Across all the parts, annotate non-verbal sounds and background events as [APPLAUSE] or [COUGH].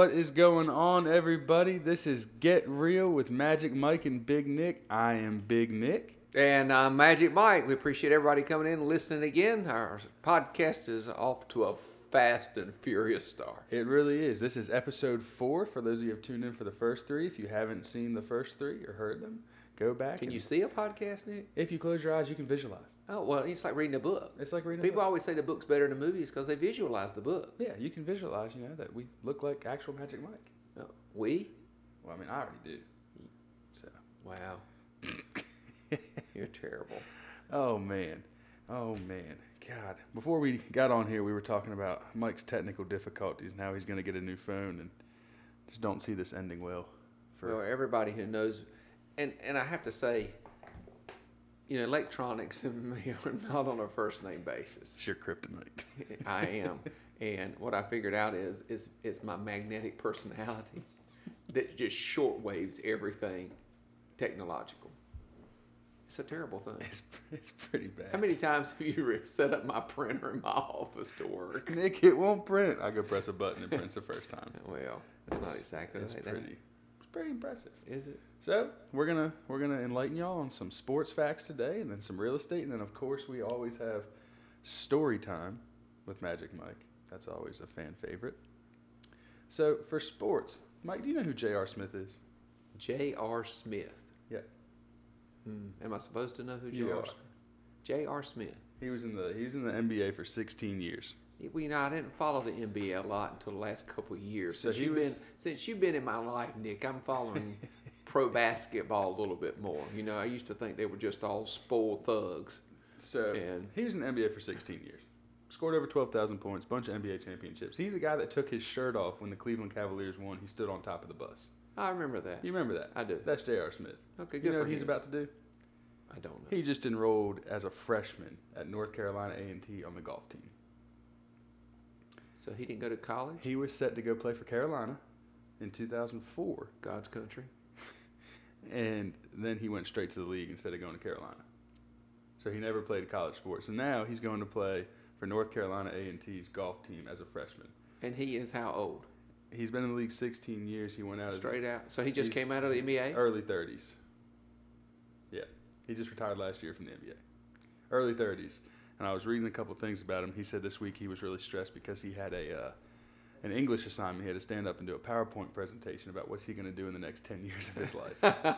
What is going on, everybody? This is Get Real with Magic Mike and Big Nick. I am Big Nick. And uh, Magic Mike, we appreciate everybody coming in and listening again. Our podcast is off to a fast and furious start. It really is. This is episode four. For those of you who have tuned in for the first three, if you haven't seen the first three or heard them, go back. Can you see a podcast, Nick? If you close your eyes, you can visualize. Oh, well, it's like reading a book. It's like reading. a People always say the book's better than the movies because they visualize the book. Yeah, you can visualize. You know that we look like actual Magic Mike. Oh, we? Well, I mean, I already do. So. Wow. [COUGHS] You're terrible. Oh man, oh man, God! Before we got on here, we were talking about Mike's technical difficulties and how he's going to get a new phone, and just don't see this ending well. For Well, everybody who knows, and, and I have to say, you know, electronics and [LAUGHS] me are not on a first name basis. it's your kryptonite. [LAUGHS] I am. And what I figured out is is it's my magnetic personality that just shortwaves everything technological. It's a terrible thing. It's it's pretty bad. How many times have you set up my printer in my office to work? Nick, it won't print. I go press a button and prints the first time. [LAUGHS] Well, it's not exactly It's like pretty. It's pretty impressive. Is it? So we're gonna we're gonna enlighten y'all on some sports facts today, and then some real estate, and then of course we always have story time with Magic Mike. That's always a fan favorite. So for sports, Mike, do you know who J.R. Smith is? J.R. Smith. Yeah. Hmm. Am I supposed to know who You J.R. are. Smith? J.R. Smith. He was in the he was in the NBA for 16 years. Well, you know, I didn't follow the NBA a lot until the last couple of years. Since he you've was- been since you've been in my life, Nick, I'm following [LAUGHS] pro basketball a little bit more. You know, I used to think they were just all spoiled thugs. So And- he was in the NBA for 16 years. Scored over 12,000 points, bunch of NBA championships. He's the guy that took his shirt off when the Cleveland Cavaliers won. He stood on top of the bus. I remember that. You remember that? I do. That's J.R. Smith. Okay, good for You know what he's about to do? I don't know. He just enrolled as a freshman at North Carolina A&T on the golf team. So he didn't go to college. He was set to go play for Carolina in 2004, God's country. and then he went straight to the league instead of going to Carolina. So he never played college sports. So now he's going to play for North Carolina A&T's golf team as a freshman. And he is how old? He's been in the league 16 years. He went out Straight out. So he just came out of the NBA. early 30s. Yeah, he just retired last year from the NBA. Early 30s. And I was reading a couple things about him. He said this week he was really stressed because he had a uh, an English assignment. He had to stand up and do a PowerPoint presentation about what's he going to do in the next 10 [LAUGHS] years of his life.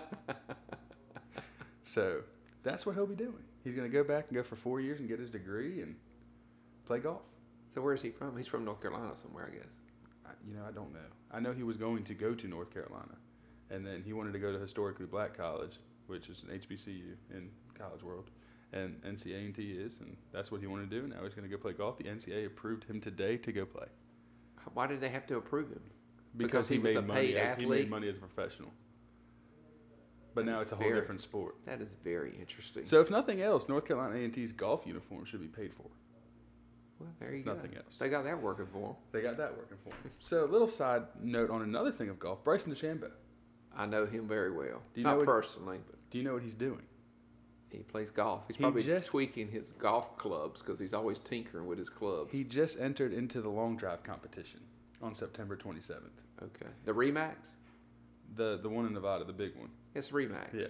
[LAUGHS] so that's what he'll be doing. He's going to go back and go for four years and get his degree and play golf. so where is he from? He's from North Carolina somewhere, I guess. I, you know, I don't know. I know he was going to go to North Carolina, and then he wanted to go to historically black college, which is an HBCU in college world, and NCA&T is, and that's what he wanted to do. Now he's going to go play golf. The NCAA approved him today to go play Why did they have to approve him? because, Because he was made a money. paid as- He made money as a professional. But That now it's a whole different sport. That is very interesting. So if nothing else, North Carolina A&T's golf uniform should be paid for. well, there you Nothing go. else. They got that working for them. They got that working for them. So a little side note on another thing of golf: Bryson DeChambeau. I know him very well. Do you Not know what- personally, but Do you know what he's doing? He plays golf. He's He probably just- tweaking his golf clubs because he's always tinkering with his clubs. He just entered into the long drive competition on September 27th. okay. The Remax? The the one in Nevada, the big one. It's Remax. Yeah.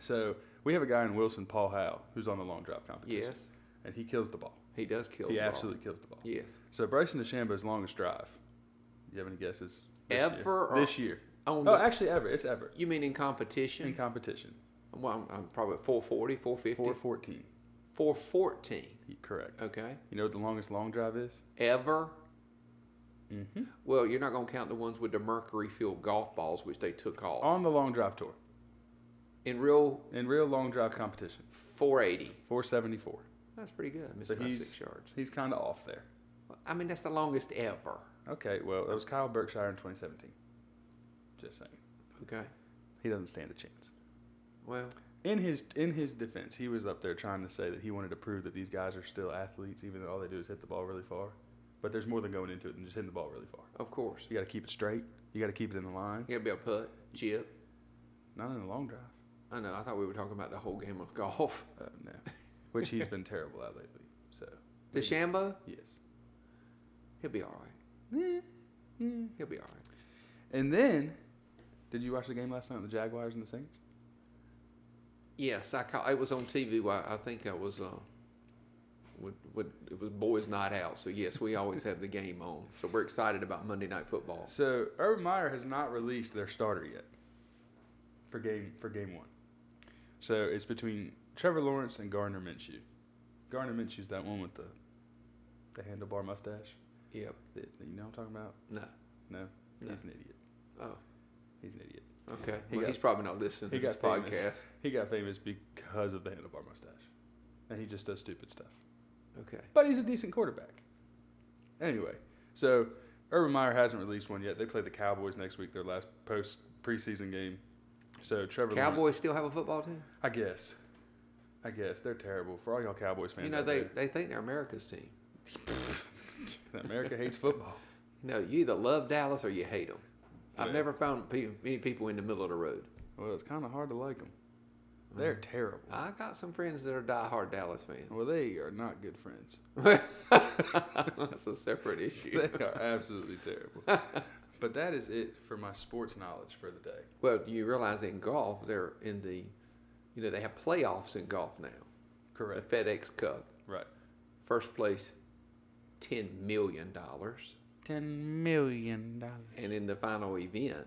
So we have a guy in Wilson, Paul Howe, who's on the long drive competition. Yes. And he kills the ball. He does kill he the ball. absolutely kills the ball. Yes. So Bryson DeChambeau's longest drive. You have any guesses? This Ever Year? or- This year. On Oh, the- actually, ever. It's ever. you mean in competition? In competition. Well, I'm, I'm probably at 440, 450, 414. 414. Correct. Okay. You know what the longest long drive is? Ever? Mm-hmm. Well, you're not going to count the ones with the mercury filled golf balls, which they took off. On the long drive tour. in real In real long drive competition. 480. 474. That's pretty good. I missed So he's, six yards. he's kind of off there. I mean, that's the longest ever. Okay, well, it was Kyle Berkshire in 2017. Just saying. Okay. He doesn't stand a chance. Well, In his in his defense, he was up there trying to say that he wanted to prove that these guys are still athletes, even though all they do is hit the ball really far. But there's more than going into it than just hitting the ball really far. of course. You got to keep it straight. You got to keep it in the lines. You got to be able to putt, chip. Not in a long drive. I know. I thought we were talking about the whole game of golf. Uh, no, which he's [LAUGHS] been terrible at lately. So DeChambeau, yes, He'll be all right. Eh, eh. He'll be all right. And then, did you watch the game last night? The Jaguars and the Saints. Yes, I call, it was on TV. While I think I was. Uh, with, with, it was boys' night out, so yes, we always have the game on. So we're excited about Monday Night Football. So Urban Meyer has not released their starter yet for game for game one. So it's between Trevor Lawrence and Gardner Minshew. Gardner Minshew's that one with the the handlebar mustache. Yep. That you know what I'm talking about? No. No, No. he's an idiot. Oh. He's an idiot. Okay. He well, got- he's probably not listening he to this famous. podcast. He got famous because of the handlebar mustache, and he just does stupid stuff. Okay. But he's a decent quarterback. Anyway, so Urban Meyer hasn't released one yet. They play the Cowboys next week, their last post preseason game. So Trevor Lawrence- Cowboys still have a football team? I guess. I guess they're terrible for all y'all Cowboys fans. You know, they, they think they're America's team. [LAUGHS] America hates football. No, you either love Dallas or you hate them. I've never found pe- many people in the middle of the road. Well, it's kind of hard to like them. They're mm-hmm. terrible. I got some friends that are diehard Dallas fans. Well, they are not good friends. [LAUGHS] That's a separate [LAUGHS] issue. They are absolutely terrible. [LAUGHS] But that is it for my sports knowledge for the day. Well, you realize in golf, they're in the, you know, they have playoffs in golf now. The Correct. FedEx Cup. Right. First place, $10 million. Ten million dollars. And in the final event,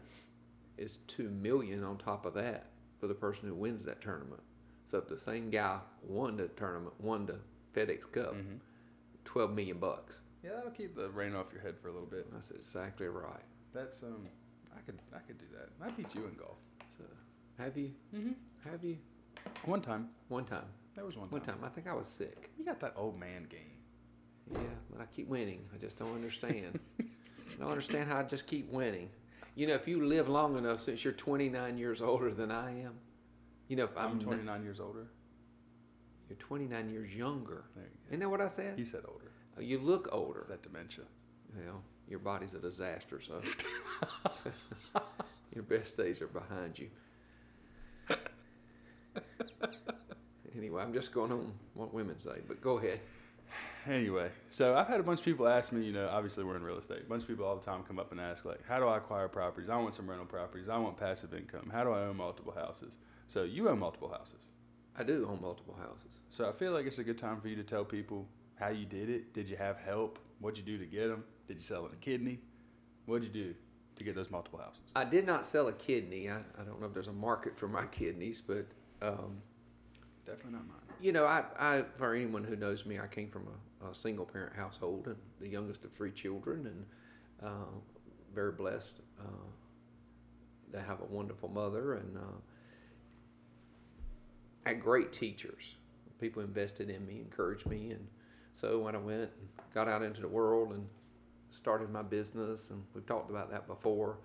is 2 million on top of that for the person who wins that tournament. So if the same guy won the tournament, won the FedEx Cup, Mm-hmm. 12 million bucks. Yeah, that'll keep the rain off your head for a little bit. That's exactly right. That's um, I could I could do that. I beat you in golf. So, have you? Mm-hmm. Have you? One time. One time. That was one time. One time. I think I was sick. You got that old man game. Yeah, but I keep winning. I just don't understand. [LAUGHS] I don't understand how I just keep winning. You know, if you live long enough, since you're 29 years older than I am, you know, if I'm, I'm n- 29 years older. you're 29 years younger. There you Isn't that what I said? You said older. Uh, You look older. It's that dementia. Well, your body's a disaster, so [LAUGHS] your best days are behind you. [LAUGHS] anyway, I'm just going on what women say, but go ahead. Anyway, so I've had a bunch of people ask me, you know, obviously we're in real estate. A bunch of people all the time come up and ask, like, how do I acquire properties? I want some rental properties. I want passive income. How do I own multiple houses? So you own multiple houses. I do own multiple houses. So I feel like it's a good time for you to tell people how you did it. Did you have help? What'd you do to get them? Did you sell a kidney? What'd you do to get those multiple houses? I did not sell a kidney. I, I don't know if there's a market for my kidneys, but um, Definitely not mine. you know, I, I for anyone who knows me, I came from a, a single parent household and the youngest of three children, and uh, very blessed uh, to have a wonderful mother and uh, had great teachers. People invested in me, encouraged me, and so when I went and got out into the world and started my business, and we've talked about that before,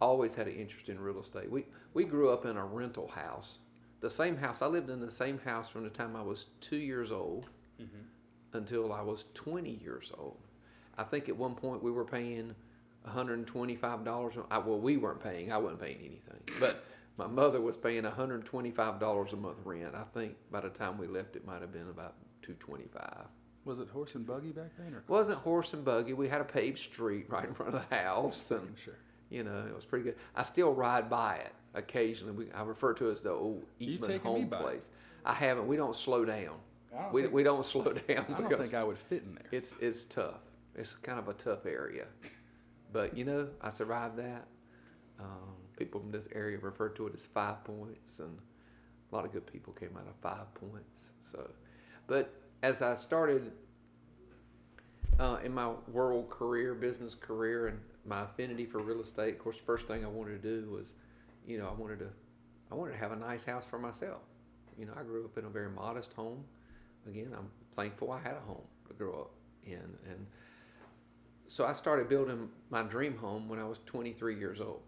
always had an interest in real estate. We we grew up in a rental house the same house. I lived in the same house from the time I was two years old Mm-hmm. Until I was 20 years old. I think at one point we were paying $125. I, well, we weren't paying. I wasn't paying anything. But my mother was paying $125 a month rent. I think by the time we left, it might have been about 225 Was it horse and buggy back then? Or It wasn't horse and buggy. We had a paved street right in front of the house, and [LAUGHS] Sure. you know it was pretty good. I still ride by it occasionally. We, I refer to it as the old Eatman home by it. place. I haven't. We don't slow down. Don't We, think- we don't slow [LAUGHS] down I don't think I would fit in there. it's it's tough. It's kind of a tough area, but you know I survived that. Um, people from this area refer to it as Five Points, and a lot of good people came out of Five Points. So, but as I started uh, in my world career, business career, and my affinity for real estate, of course, the first thing I wanted to do was, you know, I wanted to, I wanted to have a nice house for myself. You know, I grew up in a very modest home. Again, I'm thankful I had a home to grow up in, and so I started building my dream home when I was 23 years old,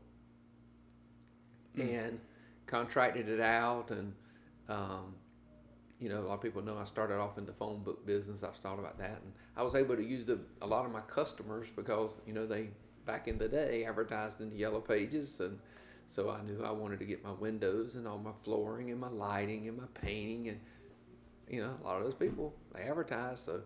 and contracted it out, and um, you know, a lot of people know I started off in the phone book business. I've thought about that, and I was able to use the, a lot of my customers because you know they back in the day advertised in the yellow pages, and so I knew I wanted to get my windows and all my flooring and my lighting and my painting, and you know, a lot of those people they advertised, so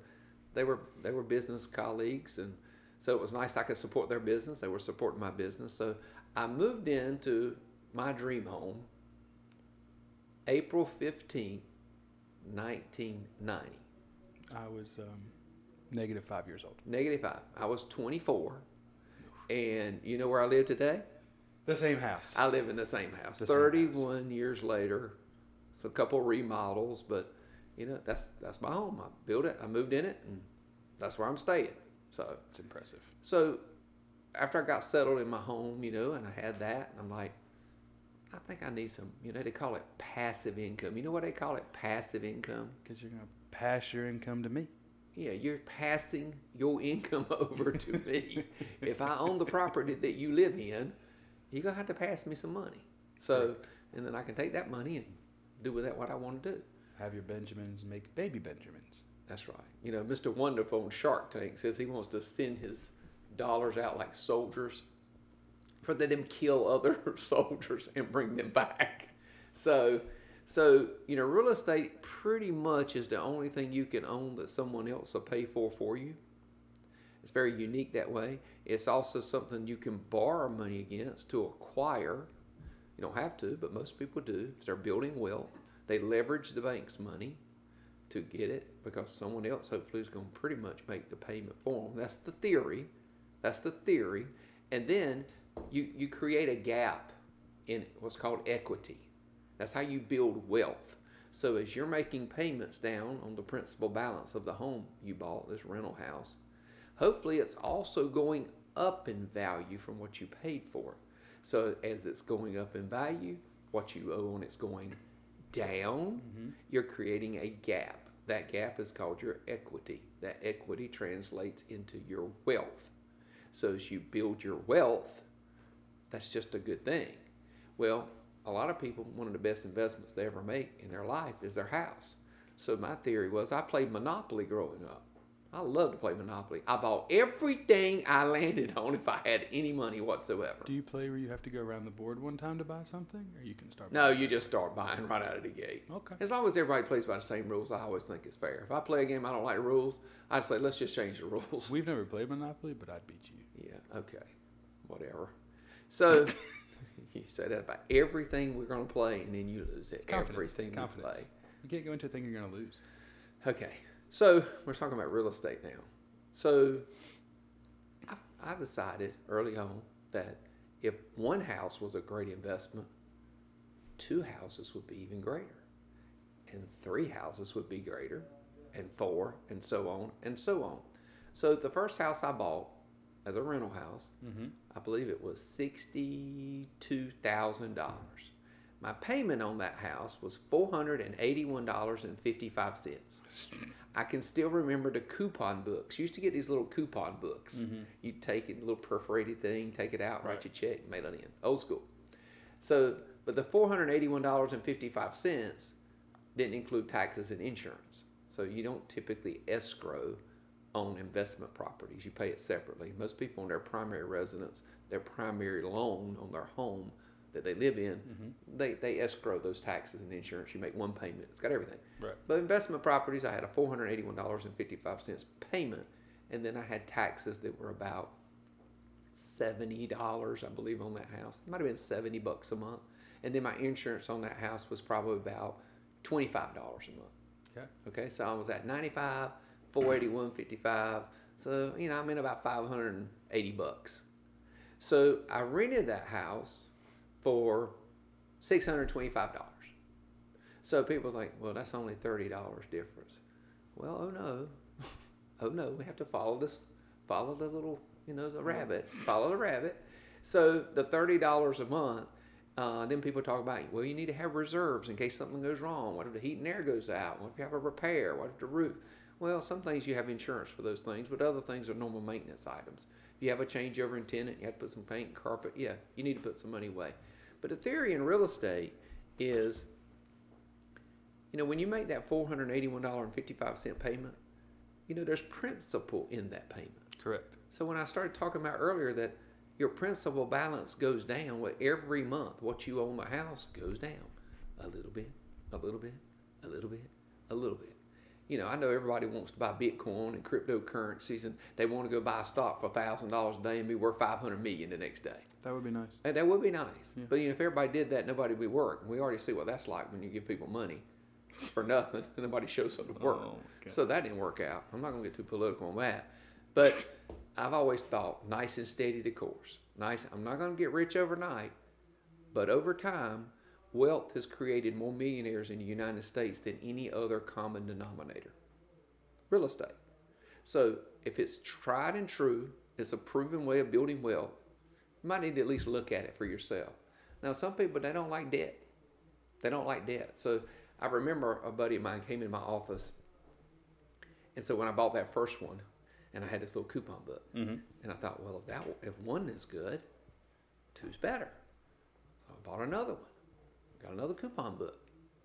they were they were business colleagues, and So it was nice I could support their business. They were supporting my business. So I moved into my dream home April 15th, 1990. I was um, negative five years old. Negative five. I was 24. And you know where I live today? The same house. I live in the same house. The same house. 31 years later. It's a couple remodels, but you know, that's that's my home. I built it, I moved in it, and that's where I'm staying. So It's impressive. so after I got settled in my home, you know, and I had that, and I'm like, I think I need some, you know, they call it passive income. You know what they call it? Passive income. Because you're going to pass your income to me. Yeah, you're passing your income [LAUGHS] over to me. [LAUGHS] if I own the property that you live in, you're gonna have to pass me some money. So, and then I can take that money and do with that what I want to do. Have your Benjamins make baby Benjamins. That's right. You know, Mr. Wonderful on Shark Tank says he wants to send his dollars out like soldiers for them kill other [LAUGHS] soldiers and bring them back. So, so you know, real estate pretty much is the only thing you can own that someone else will pay for for you. It's very unique that way. It's also something you can borrow money against to acquire. You don't have to, but most people do. They're building wealth, they leverage the bank's money to get it because someone else hopefully is going to pretty much make the payment for them. That's the theory. That's the theory. And then you, you create a gap in what's called equity. That's how you build wealth. So as you're making payments down on the principal balance of the home you bought, this rental house, hopefully it's also going up in value from what you paid for. So as it's going up in value, what you owe on it's going down, mm-hmm. you're creating a gap. That gap is called your equity. That equity translates into your wealth. So as you build your wealth, that's just a good thing. Well, a lot of people, one of the best investments they ever make in their life is their house. So my theory was I played Monopoly growing up. I love to play Monopoly. I bought everything I landed on if I had any money whatsoever. Do you play where you have to go around the board one time to buy something, or you can start? No, you just start buying right out of the gate. Okay. As long as everybody plays by the same rules, I always think it's fair. If I play a game I don't like the rules, I'd say let's just change the rules. [LAUGHS] We've never played Monopoly, but I'd beat you. Yeah, okay. Whatever. So [LAUGHS] you say that about everything we're going to play, and then you lose it. Confidence. Everything we play. You can't go into a thing you're gonna lose. Okay. So we're talking about real estate now. So I've, I've decided early on that if one house was a great investment, two houses would be even greater, and three houses would be greater, and four, and so on and so on. So the first house I bought as a rental house, Mm-hmm. I believe it was sixty-two thousand dollars. My payment on that house was four hundred and eighty-one dollars and fifty-five cents. I can still remember the coupon books. You used to get these little coupon books. Mm-hmm. You take it, a little perforated thing, take it out, write your check, mail it in. Old school. So, but the four hundred eighty-one dollars and fifty-five cents didn't include taxes and insurance. So you don't typically escrow on investment properties. You pay it separately. Most people on their primary residence, their primary loan on their home that they live in, mm-hmm. they, they escrow those taxes and insurance. You make one payment. It's got everything. Right. But investment properties, I had a four hundred eighty-one dollars and fifty-five cents payment, and then I had taxes that were about seventy dollars, I believe, on that house. It might have been seventy bucks a month, and then my insurance on that house was probably about twenty-five dollars a month. Okay. Okay, so I was at ninety-five, four eighty-one, fifty-five. So you know, I'm in about five hundred and eighty bucks. So I rented that house for six hundred twenty-five dollars. So people think, well, that's only thirty dollars difference. Well, oh no, [LAUGHS] oh no, we have to follow this, follow the little, you know, the rabbit, follow the rabbit. So the thirty dollars a month. Uh, then people talk about, well, you need to have reserves in case something goes wrong. What if the heat and air goes out? What if you have a repair? What if the roof? Well, some things you have insurance for those things, but other things are normal maintenance items. If you have a changeover in tenant, you have to put some paint, carpet. Yeah, you need to put some money away. But the theory in real estate is, you know, when you make that four hundred eighty-one dollar and fifty-five cent payment, you know, there's principal in that payment. Correct. So when I started talking about earlier that your principal balance goes down with every month, what you owe on the house goes down a little bit, a little bit, a little bit, a little bit. You know, I know everybody wants to buy Bitcoin and cryptocurrencies, and they want to go buy a stock for thousand dollars a day and be worth five hundred million the next day. That would be nice. And that would be nice. Yeah. But you know, if everybody did that, nobody would work. And we already see what that's like when you give people money for nothing and nobody shows up to oh, work. Oh, okay. So that didn't work out. I'm not going to get too political on that. But I've always thought nice and steady the course. Nice. I'm not going to get rich overnight, but over time, wealth has created more millionaires in the United States than any other common denominator. Real estate. So if it's tried and true, it's a proven way of building wealth. You might need to at least look at it for yourself. Now, some people they don't like debt. They don't like debt. So I remember a buddy of mine came in my office, and so when I bought that first one, and I had this little coupon book, Mhm. and I thought, well, if that if one is good, two's better. So I bought another one. Got another coupon book.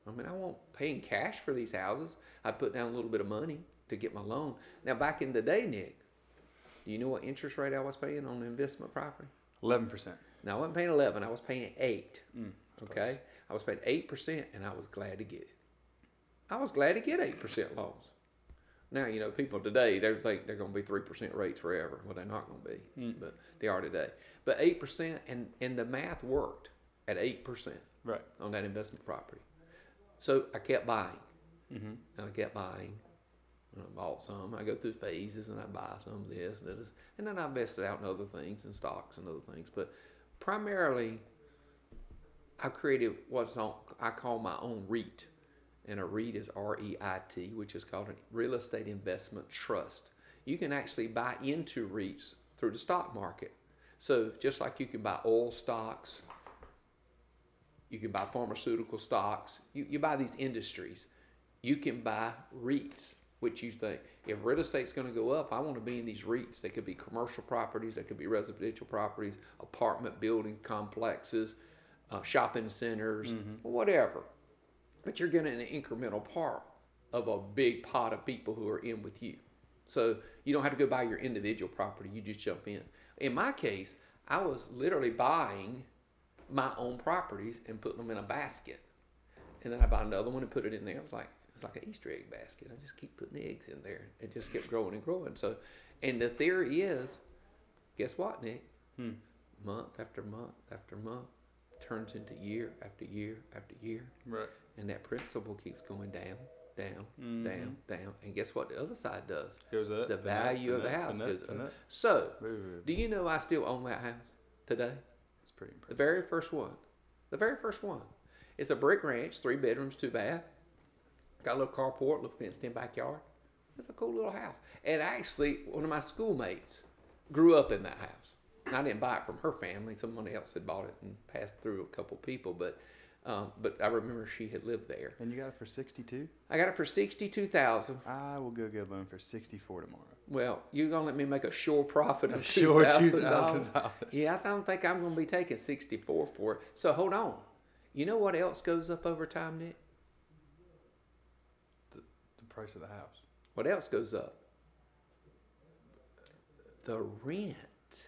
I mean, I won't pay in cash for these houses. I'd put down a little bit of money to get my loan. Now, back in the day, Nick, do you know what interest rate I was paying on the investment property? Eleven percent. Now, I wasn't paying 11, I was paying 8. Mm, okay? I was paying 8%, and I was glad to get it. I was glad to get 8% loans. Now, you know, people today, they think they're going to be 3% rates forever. Well, they're not going to be, Mm. but they are today. But 8%, and, and the math worked at 8% Right. on that investment property. So I kept buying, Mm-hmm. and I kept buying. And I bought some. I go through phases, and I buy some of this and this, and then I invested out in other things and stocks and other things. But primarily, I created what's on I call my own REIT, and a REIT is R E I T, which is called a real estate investment trust. You can actually buy into REITs through the stock market. So just like you can buy oil stocks, you can buy pharmaceutical stocks, you, you buy these industries. You can buy REITs, which you think if real estate's going to go up, I want to be in these REITs. They could be commercial properties, they could be residential properties, apartment building complexes, uh, shopping centers, whatever. But you're getting an incremental part of a big pot of people who are in with you. So you don't have to go buy your individual property, you just jump in. In my case, I was literally buying my own properties and put them in a basket. And then I bought another one and put it in there. It was like it's like an Easter egg basket. I just keep putting eggs in there. It just kept growing and growing. So, and the theory is, guess what, Nick? Hmm. Month after month after month turns into year after year after year, Right. and that principle keeps going down, down, Mhm. down, down. And guess what? The other side does. Goes up. The value of the house up, goes up. So, do you know I still own that house today? Pretty The very first one. The very first one. It's a brick ranch, three bedrooms, two bath. Got a little carport, little fenced in backyard. It's a cool little house. And actually, one of my schoolmates grew up in that house. I didn't buy it from her family. Someone else had bought it and passed through a couple people, but um, but I remember she had lived there. And you got it for sixty-two. I got it for sixty-two thousand. I will go get a loan for sixty-four tomorrow. Well, you're gonna let me make a sure profit of [LAUGHS] Sure, two thousand dollars? Yeah, I don't think I'm going to be taking 64 for it. So hold on. You know what else goes up over time, Nick? The price of the house. What else goes up? The rent.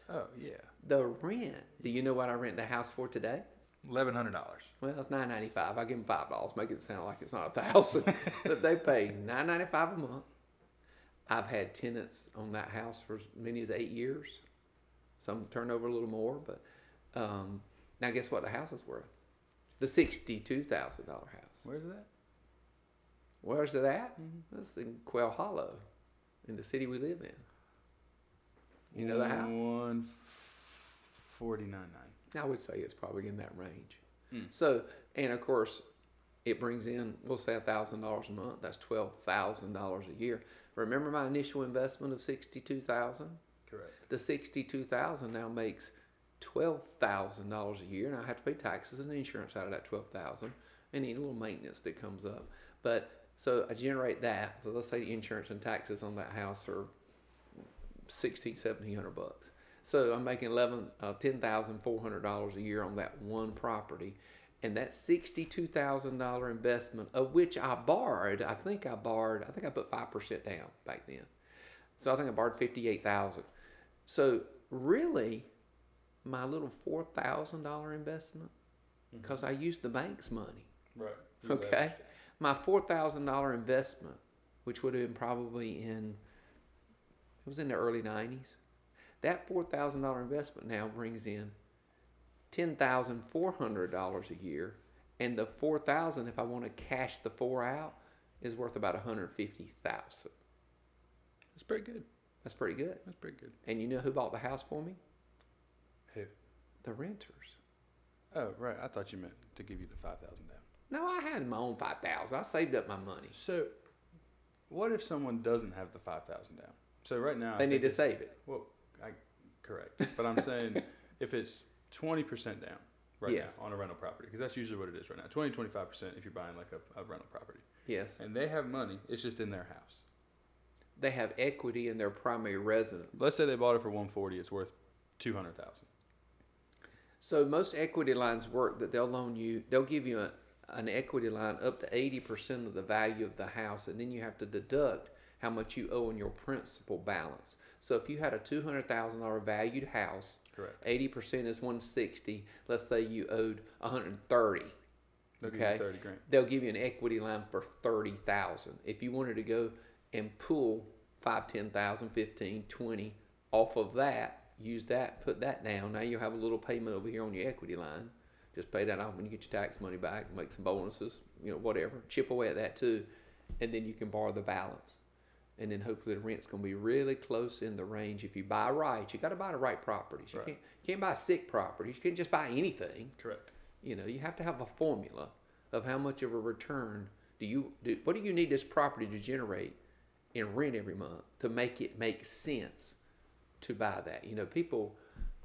Oh yeah. The rent. Do you know what I rent the house for today? Eleven hundred dollars. Well, it's nine ninety five. I give them five dollars, make it sound like it's not a thousand. [LAUGHS] but they pay nine ninety five a month. I've had tenants on that house for as many as eight years. Some turned over a little more, but um, now guess what the house is worth? The sixty-two thousand dollar house. Where's that? Where's it at? That's in Quail Hollow, in the city we live in. You know the house? One forty-nine nine. I would say it's probably in that range. Hmm. So, and of course, it brings in, we'll say thousand dollars a month. That's twelve thousand dollars a year. Remember my initial investment of sixty-two thousand? Correct. The sixty-two thousand now makes twelve thousand dollars a year, and I have to pay taxes and insurance out of that twelve thousand, and any little maintenance that comes up. But so I generate that. So let's say the insurance and taxes on that house are sixteen, seventeen hundred bucks. So I'm making eleven, uh, ten thousand four hundred dollars a year on that one property, and that sixty-two thousand dollar investment, of which I borrowed, I think I borrowed, I think I put five percent down back then. So I think I borrowed fifty-eight thousand. So really, my little four thousand dollar investment, because I used the bank's money. Right. [LAUGHS] Okay, my four thousand dollar investment which would have been probably in it was in the early nineties. That four thousand dollar investment now brings in ten thousand four hundred dollars a year, and the four thousand, if I want to cash the four out, is worth about a hundred fifty thousand. That's pretty good. That's pretty good. That's pretty good. And you know who bought the house for me? Who? The renters. Oh, right. I thought you meant to give you the five thousand down. No, I had my own five thousand. I saved up my money. So, what if someone doesn't have the five thousand down? So right now I They need to save it. Well, I correct, but I'm saying [LAUGHS] if it's twenty percent down right Yes. now on a rental property, because that's usually what it is right now 20 25 percent if you're buying like a, a rental property, Yes. and they have money, it's just in their house. They have equity in their primary residence. Let's say they bought it for one forty, it's worth two hundred thousand. So most equity lines work that they'll loan you, they'll give you a, an equity line up to 80% of the value of the house, and then you have to deduct how much you owe on your principal balance. So if you had a $200,000 valued house, Correct. 80% is 160. Let's say you owed 130. They'll give Okay. you thirty grand. They'll give you an equity line for 30,000. If you wanted to go and pull 5, 10,000, 15, 20 off of that, use that, put that down. Now you'll have a little payment over here on your equity line. Just pay that off when you get your tax money back, make some bonuses, you know, whatever. Chip away at that too. And then you can borrow the balance. And then hopefully the rent's going to be really close in the range. If you buy right, you got to buy the right properties. You Right. can't, you can't buy sick properties. You can't just buy anything. Correct. You know, you have to have a formula of how much of a return do you do. What do you need this property to generate in rent every month to make it make sense to buy that? You know, people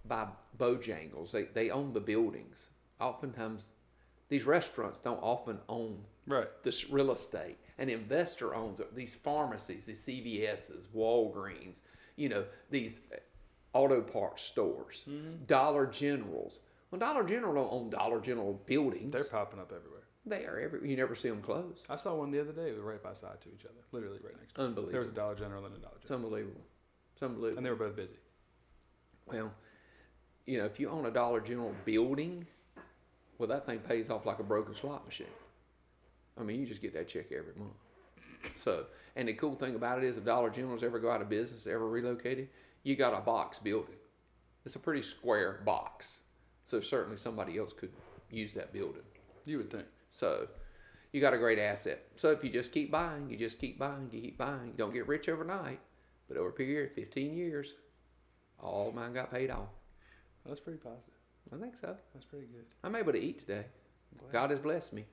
buy Bojangles. They they own the buildings. Oftentimes, these restaurants don't often own Right. this real estate. An investor owns it. These pharmacies, these CVS's, Walgreens, you know, these auto parts stores, mm-hmm. Dollar Generals. Well, Dollar General don't own Dollar General buildings. They're popping up everywhere. they are every. You never see them close. I saw one the other day. We were right by side to each other, literally right next to. each other. There was a Dollar General and a Dollar It's General, unbelievable. It's unbelievable. and they were both busy. Well, you know, if you own a Dollar General building, well, that thing pays off like a broken slot machine. I mean, you just get that check every month. So, and the cool thing about it is, if Dollar Generals ever go out of business, ever relocated, you got a box building. It's a pretty square box. So certainly somebody else could use that building. You would think. So you got a great asset. So if you just keep buying, you just keep buying, you keep buying. You don't get rich overnight, but over a period of 15 years, all mine got paid off. That's pretty positive. I think so. That's pretty good. I'm able to eat today. God has blessed me.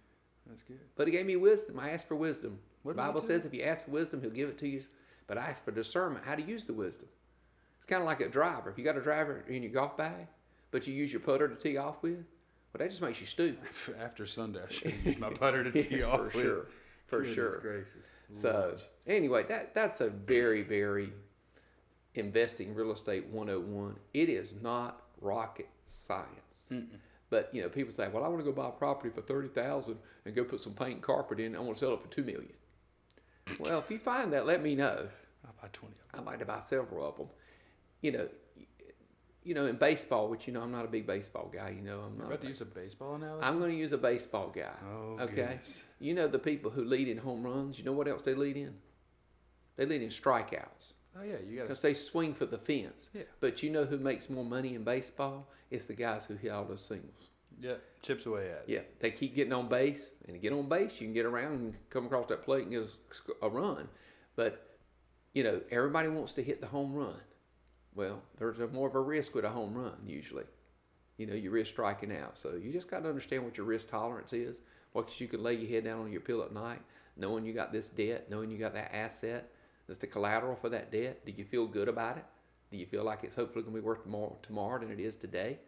That's good. But he gave me wisdom. I asked for wisdom. What the Bible says if you ask for wisdom, he'll give it to you. But I asked for discernment, how to use the wisdom. It's kind of like a driver. If you got a driver in your golf bag, but you use your putter to tee off with, well, that just makes you stupid. [LAUGHS] After Sunday, I should use my putter to [LAUGHS] tee Yeah, off for with. sure. For Goodness sure. Gracious. So Lord. anyway, that that's a very very investing real estate 101. It is not rocket science. Mm-mm. But you know, people say, "Well, I want to go buy a property for thirty thousand and go put some paint and carpet in. I want to sell it for two million. well, if you find that, let me know. I'll buy twenty. of I'd like to buy several of them. You know, you know, in baseball, which you know, I'm not a big baseball guy. You know, I'm. You're a about to use a baseball analogy. I'm going to use a baseball guy. oh, okay. goodness. You know the people who lead in home runs. You know what else they lead in? They lead in strikeouts Oh yeah, you got to. because they swing for the fence. Yeah. But you know who makes more money in baseball? It's the guys who hit all those singles. Yeah, chips away at it. Yeah, they keep getting on base, and to get on base, you can get around and come across that plate and get a, a run. But you know, everybody wants to hit the home run. Well, there's a more of a risk with a home run usually. You know, you risk striking out, so you just got to understand what your risk tolerance is. What you can lay your head down on your pillow at night, knowing you got this debt, knowing you got that asset. That's the collateral for that debt. Do you feel good about it? Do you feel like it's hopefully going to be worth more tomorrow than it is today?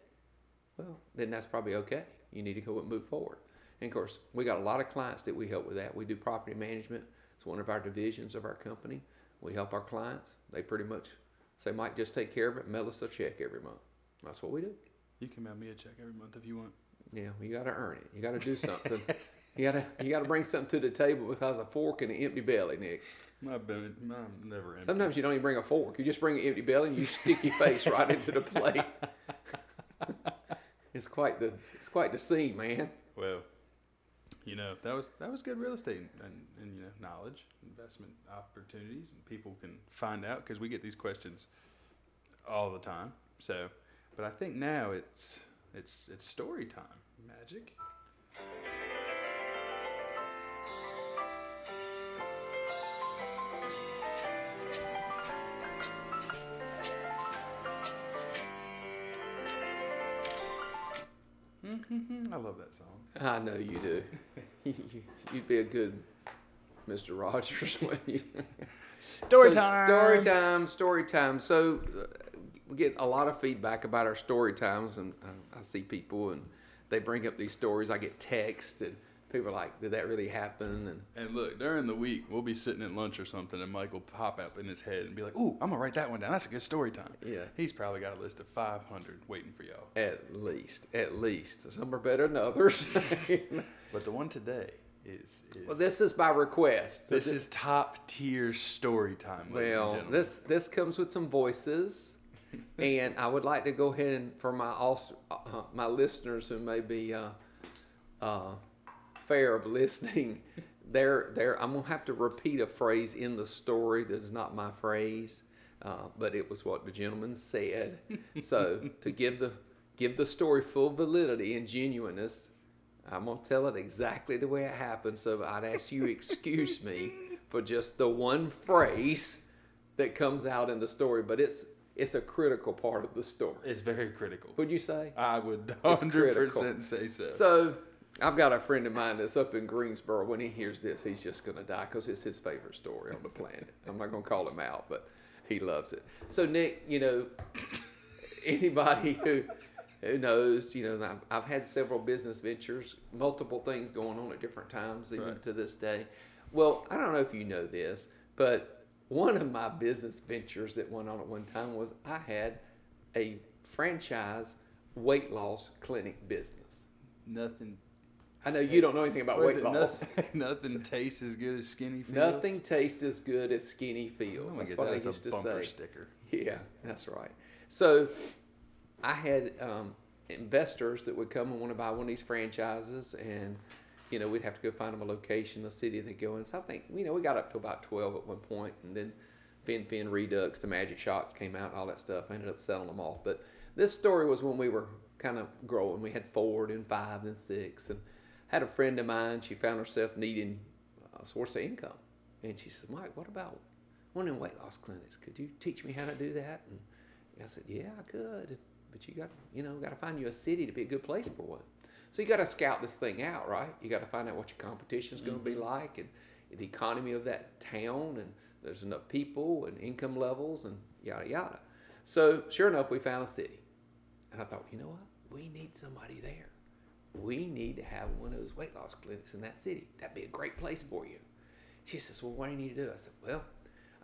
Well, then that's probably okay. You need to go and move forward. And of course, we got a lot of clients that we help with that. We do property management. It's one of our divisions of our company. We help our clients. They pretty much say, Mike, just take care of it, mail us a check every month. That's what we do. You can mail me a check every month if you want. Yeah, you got to earn it. You got to do something. [LAUGHS] you got to you got to bring something to the table besides a fork and an empty belly, Nick. My belly, I'm never empty. Sometimes you don't even bring a fork. You just bring an empty belly and you stick your face [LAUGHS] right into the plate. it's quite the it's quite the scene, man. Well, you know that was that was good real estate and, and you know knowledge, investment opportunities, and people can find out because we get these questions all the time. So, but I think now it's it's it's story time. Magic. Love that song. I know you do. [LAUGHS] [LAUGHS] You'd be a good Mr. Rogers, [LAUGHS] wouldn't you? Story So, time. Story time. Story time. So uh, we get a lot of feedback about our story times, and uh, I see people and they bring up these stories. I get texts and people are like, "Did that really happen?" And And look, during the week, we'll be sitting at lunch or something, and Mike will pop up in his head and be like, "Ooh, I'm gonna write that one down. That's a good story time." yeah, He's probably got a list of 500 waiting for y'all. at least, at least some are better than others. [LAUGHS] But the one today is, is well, this is by request. So this thi- is top tier story time, ladies and Well, gentlemen. this this comes with some voices, [LAUGHS] and I would like to go ahead and for my also, uh, my listeners who may be uh, uh, fair of listening, [LAUGHS] there there I'm gonna have to repeat a phrase in the story that is not my phrase, uh, but it was what the gentleman said. [LAUGHS] so to give the give the story full validity and genuineness, I'm gonna tell it exactly the way it happened. So I'd ask you excuse me [LAUGHS] for just the one phrase that comes out in the story, but it's it's a critical part of the story. It's very critical. Would you say? I would 100% say so. So I've got a friend of mine that's up in Greensboro. When he hears this, he's just gonna die because it's his favorite story on the planet. I'm not gonna call him out, but he loves it. So Nick, you know, [COUGHS] anybody who who knows, you know, I've, I've had several business ventures, multiple things going on at different times, even Right. to this day. Well, I don't know if you know this, but one of my business ventures that went on at one time was I had a franchise weight loss clinic business. nothing. I know you don't know anything about what weight loss. Nothing, [LAUGHS] nothing tastes as good as skinny feels. Nothing tastes as good as skinny feels. That's what that I as a used to say. sticker. Yeah, that's right. So I had um, investors that would come and want to buy one of these franchises, and you know we'd have to go find them a location, a city they go in. So I think you know we got up to about twelve at one point, and then Fen-Phen Redux, the Magic Shots came out, and all that stuff. I ended up selling them off. But this story was when we were kind of growing. We had four, then five, then six, and had a friend of mine. She found herself needing a source of income, and she said, "Mike, what about one them weight loss clinics. Could you teach me how to do that? And I said, yeah, I could, but you got, you know, got to find you a city to be a good place for one. So you got to scout this thing out, right? You got to find out what your competition is going to be mm-hmm. like and the economy of that town, and there's enough people and income levels and yada yada. So sure enough, we found a city, and I thought, you know what? We need somebody there. We need to have one of those weight loss clinics in that city. That'd be a great place for you. She says, well, what do you need to do? I said, well,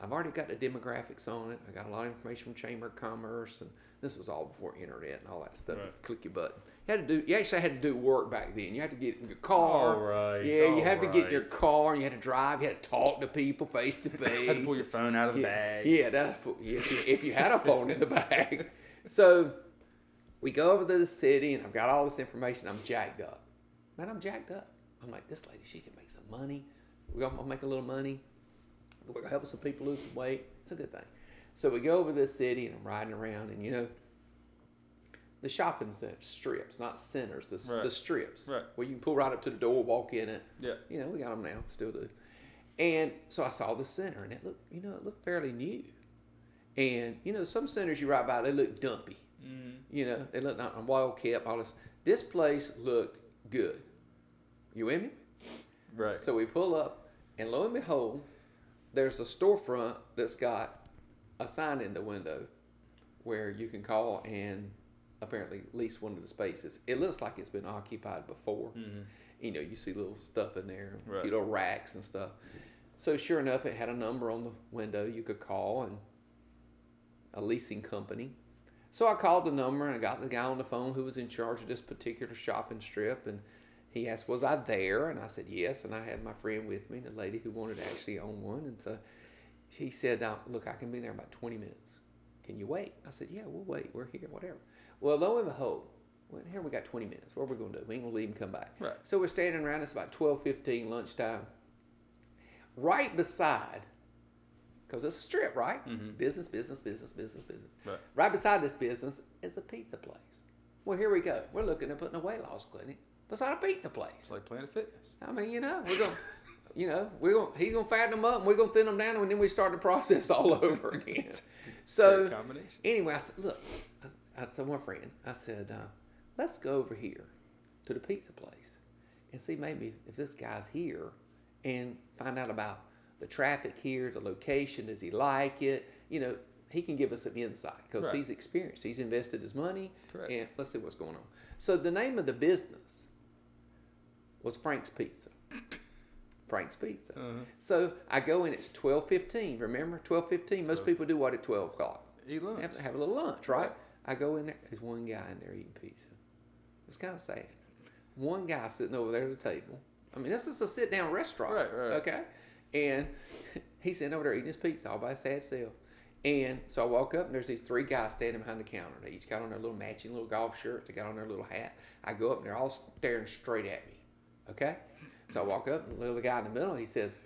I've already got the demographics on it. I got a lot of information from Chamber of Commerce, and this was all before internet and all that stuff. Right. Click your button. You had to do. You actually had to do work back then. You had to get in your car. All right, Yeah, you all had to get in your car, and you had to drive. You had to talk to people face to [LAUGHS] face. Had to pull your phone out of the yeah, bag. Yeah, yeah, if, you, if you had a phone in the [LAUGHS] bag. So we go over to the city, and I've got all this information. I'm jacked up. Man, I'm jacked up. I'm like, this lady, she can make some money. We're gonna make a little money. We're gonna help some people lose some weight. It's a good thing. So we go over to the city, and I'm riding around, and you know, the shopping center strips, not centers, the, Right. the strips, Right. where you can pull right up to the door, walk in it. Yeah. You know, we got them now, still do. And so I saw the center, and it looked, you know, it looked fairly new. And you know, some centers you ride by, they look dumpy. Mm. You know, they looked not well kept. All this. This place looked good. You with me? Right. So we pull up, and lo and behold, there's a storefront that's got a sign in the window where you can call and apparently lease one of the spaces. It looks like it's been occupied before. Mhm. You know, you see little stuff in there, a Right. few little racks and stuff. So sure enough, it had a number on the window you could call and a leasing company. So I called the number and I got the guy on the phone who was in charge of this particular shopping strip and he asked, Was I there? And I said, Yes. And I had my friend with me, the lady who wanted to actually own one. And so she said, Look, I can be there in about 20 minutes. Can you wait? I said, Yeah, we'll wait. We're here, whatever. Well, lo and behold, well, here we got 20 minutes. What are we going to do? We ain't going to leave him come back. Right. So we're standing around. It's about 12:15 lunchtime. Right beside, because it's a strip, right? Mhm. Business, business, business, business, business. Right. Right beside this business is a pizza place. Well, here we go. We're looking at putting a weight loss clinic beside a pizza place. It's like Planet Fitness. I mean, you know, we're going, [LAUGHS] to you know, we're going. He's going to fatten them up, and we're going to thin them down, and then we start the process [LAUGHS] all over again. So anyway, I said, look, I, I told my friend, I said, uh, let's go over here to the pizza place and see maybe if this guy's here and find out about the traffic here, the location, does he like it? You know, he can give us some insight because Right. he's experienced. He's invested his money, Correct. and let's see what's going on. So the name of the business was Frank's Pizza. Frank's Pizza. Uh-huh. So I go in. It's twelve fifteen. Remember, twelve fifteen. Most people do what at twelve o'clock? Eat lunch. Have, have a little lunch, right? Right. I go in there. There's one guy in there eating pizza. It's kind of sad. One guy sitting over there at the table. I mean, this is a sit down restaurant. Right, right. Okay. And he's sitting over there eating his pizza all by his sad self. And so I walk up and there's these three guys standing behind the counter. They each got on their little matching little golf shirts. They got on their little hat. I go up and they're all staring straight at me. Okay. So I walk up and the little guy in the middle, he says,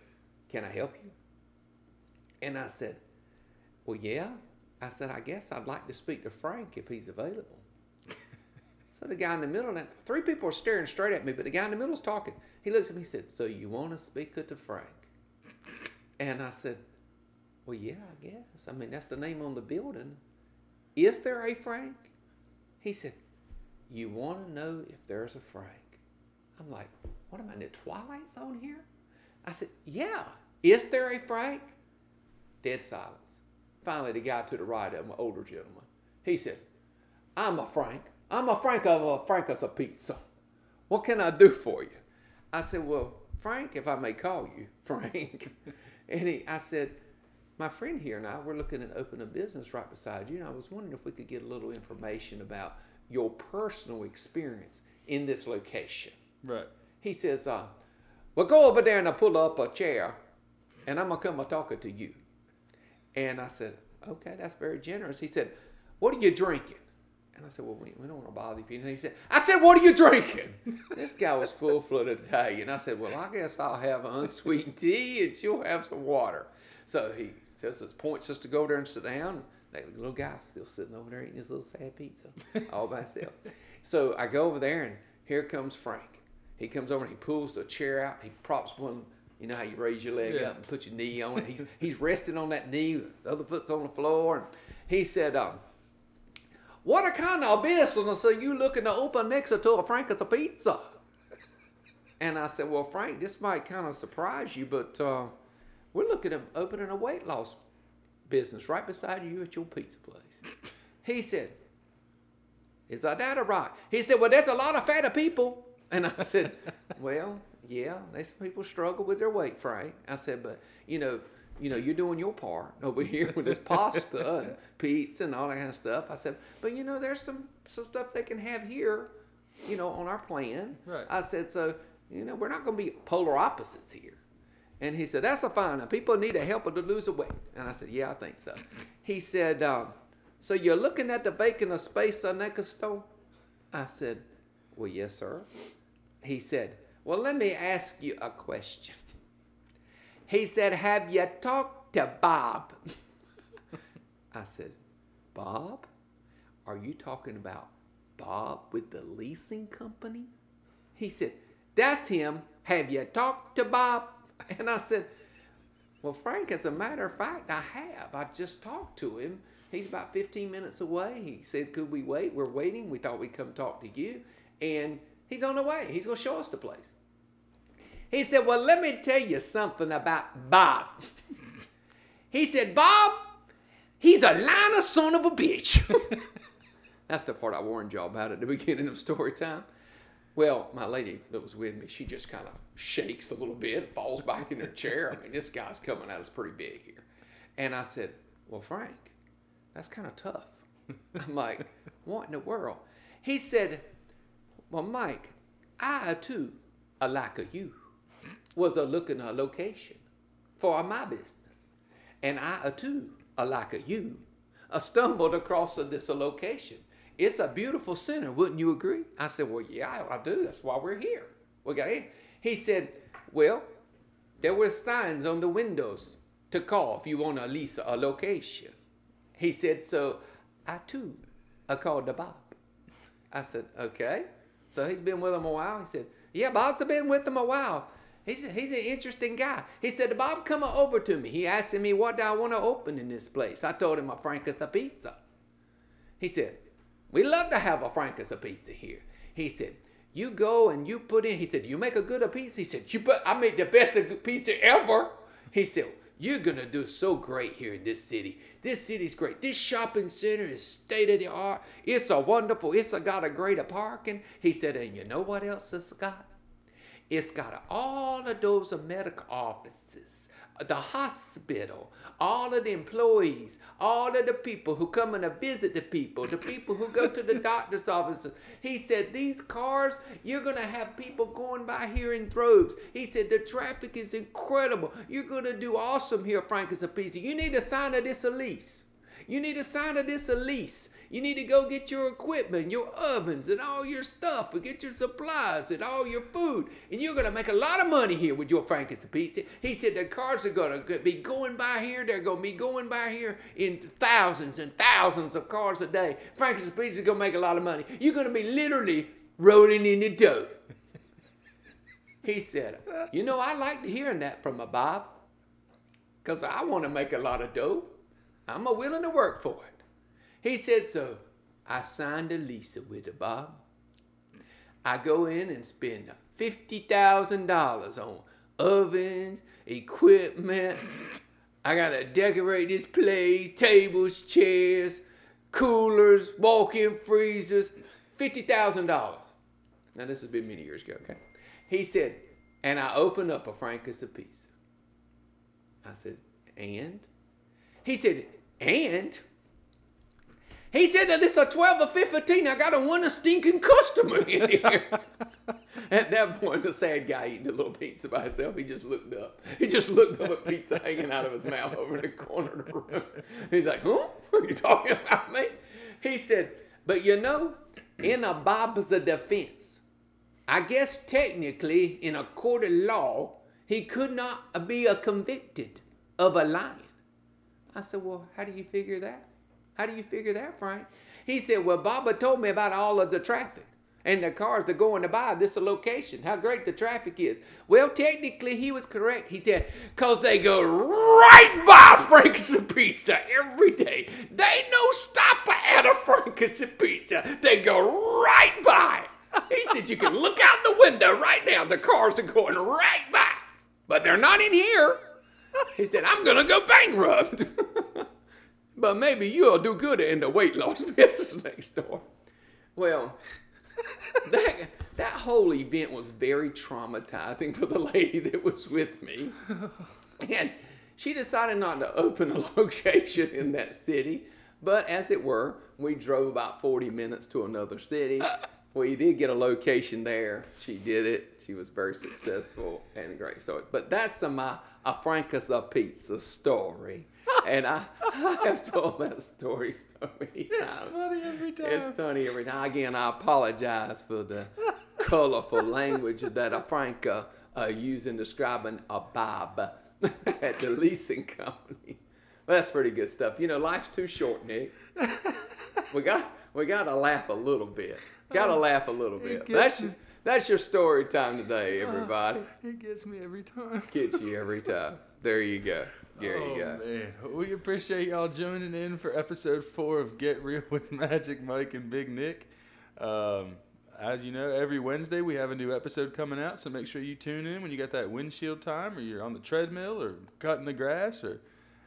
Can I help you? And I said, Well, yeah. I said, I guess I'd like to speak to Frank if he's available. [LAUGHS] so the guy in the middle, and three people are staring straight at me, but the guy in the middle's talking. He looks at me, he said, So you want to speak to Frank? And I said, Well, yeah, I guess. I mean, that's the name on the building. Is there a Frank? He said, You want to know if there's a Frank? I'm like, What am I in the Twilight Zone here? I said, Yeah. Is there a Frank? Dead silence. Finally, the guy to the right of him, an older gentleman, he said, I'm a Frank. I'm a Frank of a Frank of a pizza. What can I do for you? I said, Well, Frank, if I may call you Frank. [LAUGHS] and he, I said, My friend here and I, we're looking at opening a business right beside you, and I was wondering if we could get a little information about your personal experience in this location. Right. He says, uh, Well, go over there and I pull up a chair, and I'm going to come and talk to you. And I said, Okay, that's very generous. He said, What are you drinking? And I said, Well, we, we don't want to bother you. And he said, I said, What are you drinking? [LAUGHS] this guy was full fledged Italian. I said, Well, I guess I'll have unsweetened tea and she'll have some water. So he says, points us to go there and sit down. That little guy's still sitting over there eating his little sad pizza all by himself. [LAUGHS] So I go over there and here comes Frank. He comes over and he pulls the chair out. He props one, you know how you raise your leg Yeah. up and put your knee on it. He's, he's resting on that knee. The other foot's on the floor. And he said, um, what kind of business are you looking to open next to a Frank's pizza? And I said, well, Frank, this might kind of surprise you, but uh, we're looking at opening a weight loss business right beside you at your pizza place. He said, is that that right? He said, well, there's a lot of fatter people. And I said, well, yeah, there's people struggle with their weight, Frank. I said, but you know, you know, you're doing your part [LAUGHS] over here with this pasta and [LAUGHS] pizza and all that kind of stuff. I said, but you know, there's some some stuff they can have here, you know, on our plan. Right. I said, so you know, we're not going to be polar opposites here. And he said, that's a fine. Now, people need a helper to lose a weight. And I said, yeah, I think so. He said, um, so you're looking at the vacant of space on that store? I said, well, yes, sir. He said, well, let me ask you a question. He said, have you talked to Bob? [LAUGHS] I said, Bob? Are you talking about Bob with the leasing company? He said, That's him. Have you talked to Bob? [LAUGHS] And I said, Well, Frank, as a matter of fact, I have. I just talked to him. He's about 15 minutes away. He said, Could we wait? We're waiting. We thought we'd come talk to you. And he's on the way. He's going to show us the place. He said, Well, let me tell you something about Bob. [LAUGHS] he said, Bob, he's a lying son of a bitch. [LAUGHS] That's the part I warned y'all about at the beginning of story time. Well, my lady that was with me, she just kind of shakes a little bit, falls back in her chair. I mean, this guy's coming at us pretty big here. And I said, Well, Frank, that's kind of tough. [LAUGHS] I'm like, What in the world? He said, Well, Mike, I too, a like a you, was a looking a location for my business. And I uh, too, a like a you, uh, stumbled across a, this a location. it's a beautiful center. Wouldn't you agree? I said, Well, yeah, I, I do. That's why we're here. We got in. He said, Well, there were signs on the windows to call if you want to lease a location. He said, So I too I called the Bob. I said, Okay. So he's been with him a while. He said, Yeah, Bob's been with him a while. He's, a, he's an interesting guy. He said, Bob, come over to me. He asked me, What do I want to open in this place? I told him a Frank's a pizza. He said, We love to have a Frank's a pizza here. He said, You go and you put in. He said, You make a good pizza. He said, You put, I make the best pizza ever. He said, You're gonna do so great here in this city. This city's great. This shopping center is state of the art. It's a wonderful. It's a, got a great a parking. He said, and you know what else it's got? It's got all of those medical offices, the hospital, all of the employees, all of the people who come in to visit the people, the people who go to the [LAUGHS] doctor's offices. He said, These cars, you're going to have people going by here in droves. He said, The traffic is incredible. You're going to do awesome here, Frank, as a pizza. You need to sign a this a lease. You need to sign a this lease. You need to go get your equipment, your ovens, and all your stuff, and get your supplies and all your food. And you're going to make a lot of money here with your Frank's Pizza. He said the cars are going to be going by here. They're going to be going by here in thousands and thousands of cars a day. Frank's Pizza is going to make a lot of money. You're going to be literally rolling in the dough. he said, You know, I like hearing that from a Bob because I want to make a lot of dough. I'm a willing to work for it. He said, so I signed a lease with her, Bob. I go in and spend $50,000 on ovens, equipment. I gotta decorate this place, tables, chairs, coolers, walk-in freezers, $50,000. Now this has been many years ago, okay? He said, and I opened up a Frank's a pizza. I said, and? He said, and? He said that it's a 12 or 15. I got a one a stinking customer in here. [LAUGHS] at that point, the sad guy eating a little pizza by himself, he just looked up. He just looked up at pizza hanging out of his mouth over in the corner of the room. He's like, huh? Are you talking about me? He said, but you know, in a Bob's defense, I guess technically in a court of law, he could not be a convicted of a lying. I said, well, how do you figure that? How do you figure that, Frank? He said, Well, Baba told me about all of the traffic and the cars that are going to buy this location, how great the traffic is. Well, technically, he was correct. He said, Because they go right by [LAUGHS] Frank's Pizza every day. They no stop at a Frank's Pizza. They go right by. [LAUGHS] He said, You can look out the window right now. The cars are going right by, but they're not in here. [LAUGHS] He said, I'm going to go bankrupt. [LAUGHS] but maybe you'll do good in the weight loss [LAUGHS] business next door. Well, that, that whole event was very traumatizing for the lady that was with me. And she decided not to open a location in that city. But as it were, we drove about 40 minutes to another city. We did get a location there. She did it. She was very successful and great. So, but that's a, my a Frank's a pizza story. [LAUGHS] and I, I have told that story so many times. It's funny every time. It's funny every time. Again, I apologize for the [LAUGHS] colorful language that a Franca uh, used in describing a Bob [LAUGHS] at the leasing company. Well, that's pretty good stuff. You know, life's too short, Nick. We got we got to laugh a little bit. Got to laugh a little bit. me. your, that's your story time today, everybody. It gets me every time. Gets you every time. There you go. There you oh, go. Man. We appreciate y'all joining in for episode four of Get Real [LAUGHS] with Magic Mike and Big Nick. Um, as you know, every Wednesday we have a new episode coming out, so make sure you tune in when you got that windshield time, or you're on the treadmill, or cutting the grass, or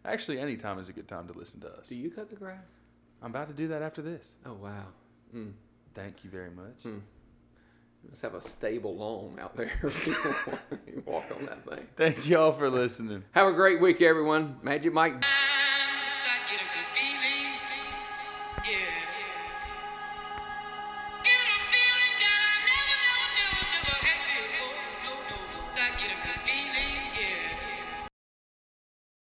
actually any time is a good time to listen to us. Do you cut the grass? I'm about to do that after this. Oh wow. Mm. Thank you very much. Hmm. Let's have a stable lawn out there. [LAUGHS] you walk on that thing. Thank y'all for listening. Have a great week, everyone. Magic Mike.